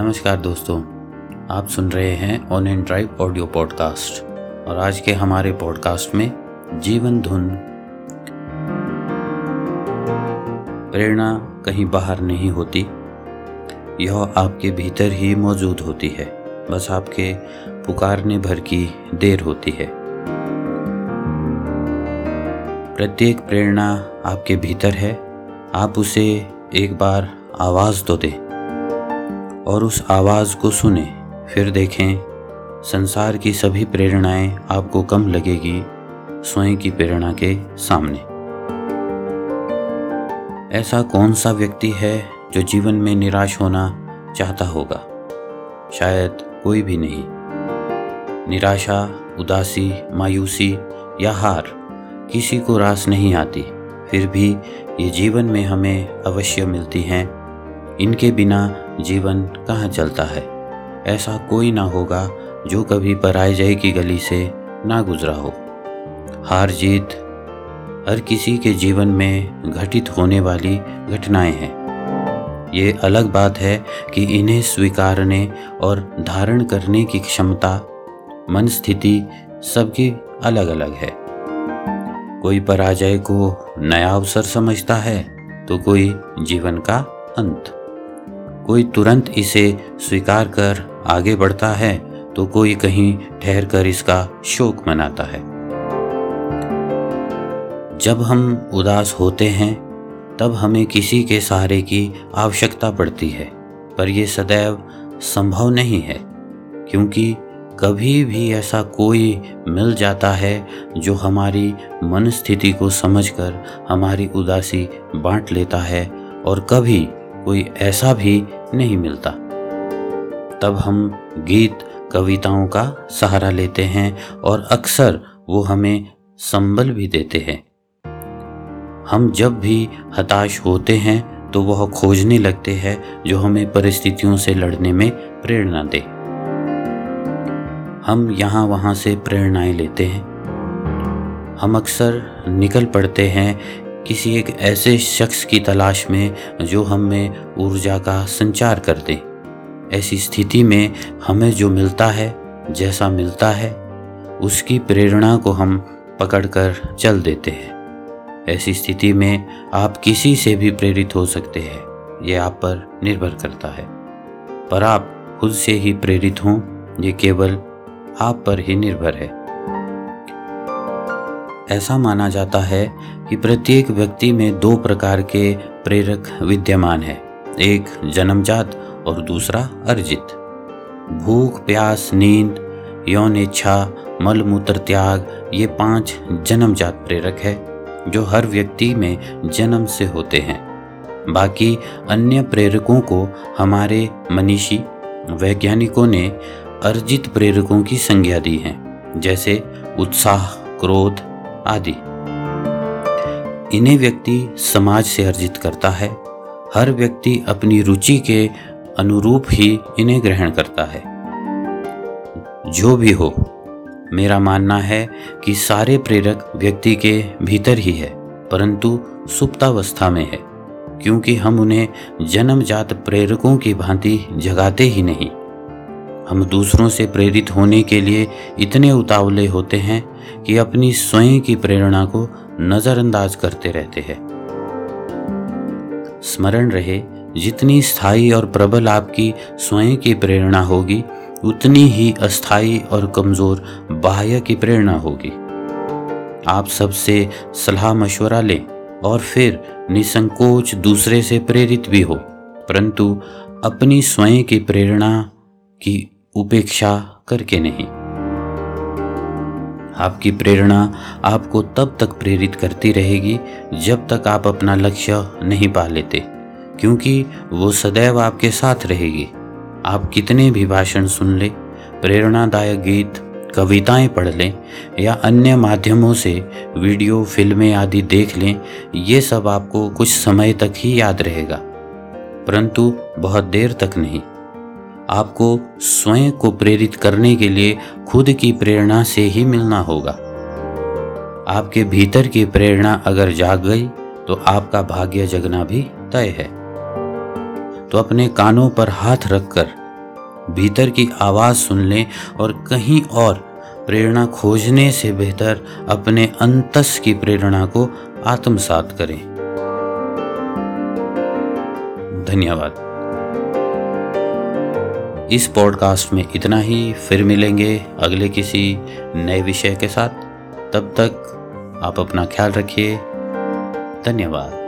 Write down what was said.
नमस्कार दोस्तों, आप सुन रहे हैं on and drive audio podcast और आज के हमारे पॉडकास्ट में जीवन धुन। प्रेरणा कहीं बाहर नहीं होती, यह आपके भीतर ही मौजूद होती है, बस आपके पुकारने भर की देर होती है। प्रत्येक प्रेरणा आपके भीतर है, आप उसे एक बार आवाज़ तो दें। और उस आवाज़ को सुने, फिर देखें, संसार की सभी प्रेरणाएँ आपको कम लगेगी, स्वयं की प्रेरणा के सामने। ऐसा कौन सा व्यक्ति है जो जीवन में निराश होना चाहता होगा? शायद कोई भी नहीं। निराशा, उदासी, मायूसी या हार, किसी को रास नहीं आती। फिर भी ये जीवन में हमें अवश्य मिलती हैं। इनके बिना जीवन कहाँ चलता है? ऐसा कोई ना होगा जो कभी पराजय की गली से ना गुजरा हो। हार जीत हर किसी के जीवन में घटित होने वाली घटनाएँ हैं। ये अलग बात है कि इन्हें स्वीकारने और धारण करने की क्षमता मन स्थिति सबकी अलग अलग है। कोई पराजय को नया अवसर समझता है तो कोई जीवन का अंत। कोई तुरंत इसे स्वीकार कर आगे बढ़ता है तो कोई कहीं ठहर कर इसका शोक मनाता है। जब हम उदास होते हैं, तब हमें किसी के सहारे की आवश्यकता पड़ती है, पर यह सदैव संभव नहीं है, क्योंकि कभी भी ऐसा कोई मिल जाता है जो हमारी मन स्थिति को समझकर हमारी उदासी बांट लेता है, और कभी कोई ऐसा भी नहीं मिलता। तब हम गीत कविताओं का सहारा लेते हैं और अक्सर वो हमें संबल भी देते हैं। हम जब भी हताश होते हैं तो वह खोजने लगते हैं जो हमें परिस्थितियों से लड़ने में प्रेरणा दे। हम यहाँ वहाँ से प्रेरणाएँ लेते हैं। हम अक्सर निकल पड़ते हैं किसी एक ऐसे शख्स की तलाश में जो हमें ऊर्जा का संचार कर दे। ऐसी स्थिति में हमें जो मिलता है, जैसा मिलता है, उसकी प्रेरणा को हम पकड़कर चल देते हैं। ऐसी स्थिति में आप किसी से भी प्रेरित हो सकते हैं यह आप पर निर्भर करता है। पर आप खुद से ही प्रेरित हों, ये केवल आप पर ही निर्भर है। ऐसा माना जाता है कि प्रत्येक व्यक्ति में दो प्रकार के प्रेरक विद्यमान है, एक जन्मजात और दूसरा अर्जित। भूख प्यास, नींद, यौन इच्छा, मल, मूत्र त्याग, ये पाँच जन्मजात प्रेरक है, जो हर व्यक्ति में जन्म से होते हैं। बाकी अन्य प्रेरकों को हमारे मनीषी, वैज्ञानिकों ने अर्जित प्रेरकों की संज्ञा दी है, जैसे उत्साह, क्रोध आदि। इन्हें व्यक्ति समाज से अर्जित करता है। हर व्यक्ति अपनी रुचि के अनुरूप ही इन्हें ग्रहण करता है। जो भी हो, मेरा मानना है कि सारे प्रेरक व्यक्ति के भीतर ही है, परंतु सुप्तावस्था में है, क्योंकि हम उन्हें जन्मजात प्रेरकों की भांति जगाते ही नहीं। हम दूसरों से प्रेरित होने के लिए इतने उतावले होते हैं कि अपनी स्वयं की प्रेरणा को नज़रअंदाज करते रहते हैं। स्मरण रहे, जितनी स्थायी और प्रबल आपकी स्वयं की प्रेरणा होगी, उतनी ही अस्थाई और कमज़ोर बाह्य की प्रेरणा होगी। आप सबसे सलाह मशवरा लें और फिर निसंकोच दूसरे से प्रेरित भी हो। परंतु अपनी स्वयं की प्रेरणा की उपेक्षा करके नहीं। आपकी प्रेरणा आपको तब तक प्रेरित करती रहेगी जब तक आप अपना लक्ष्य नहीं पा लेते, क्योंकि वो सदैव आपके साथ रहेगी। आप कितने भी भाषण सुन लें, प्रेरणादायक गीत, कविताएँ पढ़ लें, या अन्य माध्यमों से वीडियो, फ़िल्में आदि देख लें, ये सब आपको कुछ समय तक ही याद रहेगा। परंतु बहुत देर तक नहीं। आपको स्वयं को प्रेरित करने के लिए खुद की प्रेरणा से ही मिलना होगा। आपके भीतर की प्रेरणा अगर जाग गई तो आपका भाग्य जगना भी तय है। तो अपने कानों पर हाथ रखकर भीतर की आवाज़ सुन लें और कहीं और प्रेरणा खोजने से बेहतर अपने अंतस की प्रेरणा को आत्मसात करें। धन्यवाद। इस पॉडकास्ट में इतना ही। फिर मिलेंगे अगले किसी नए विषय के साथ। तब तक आप अपना ख्याल रखिए। धन्यवाद।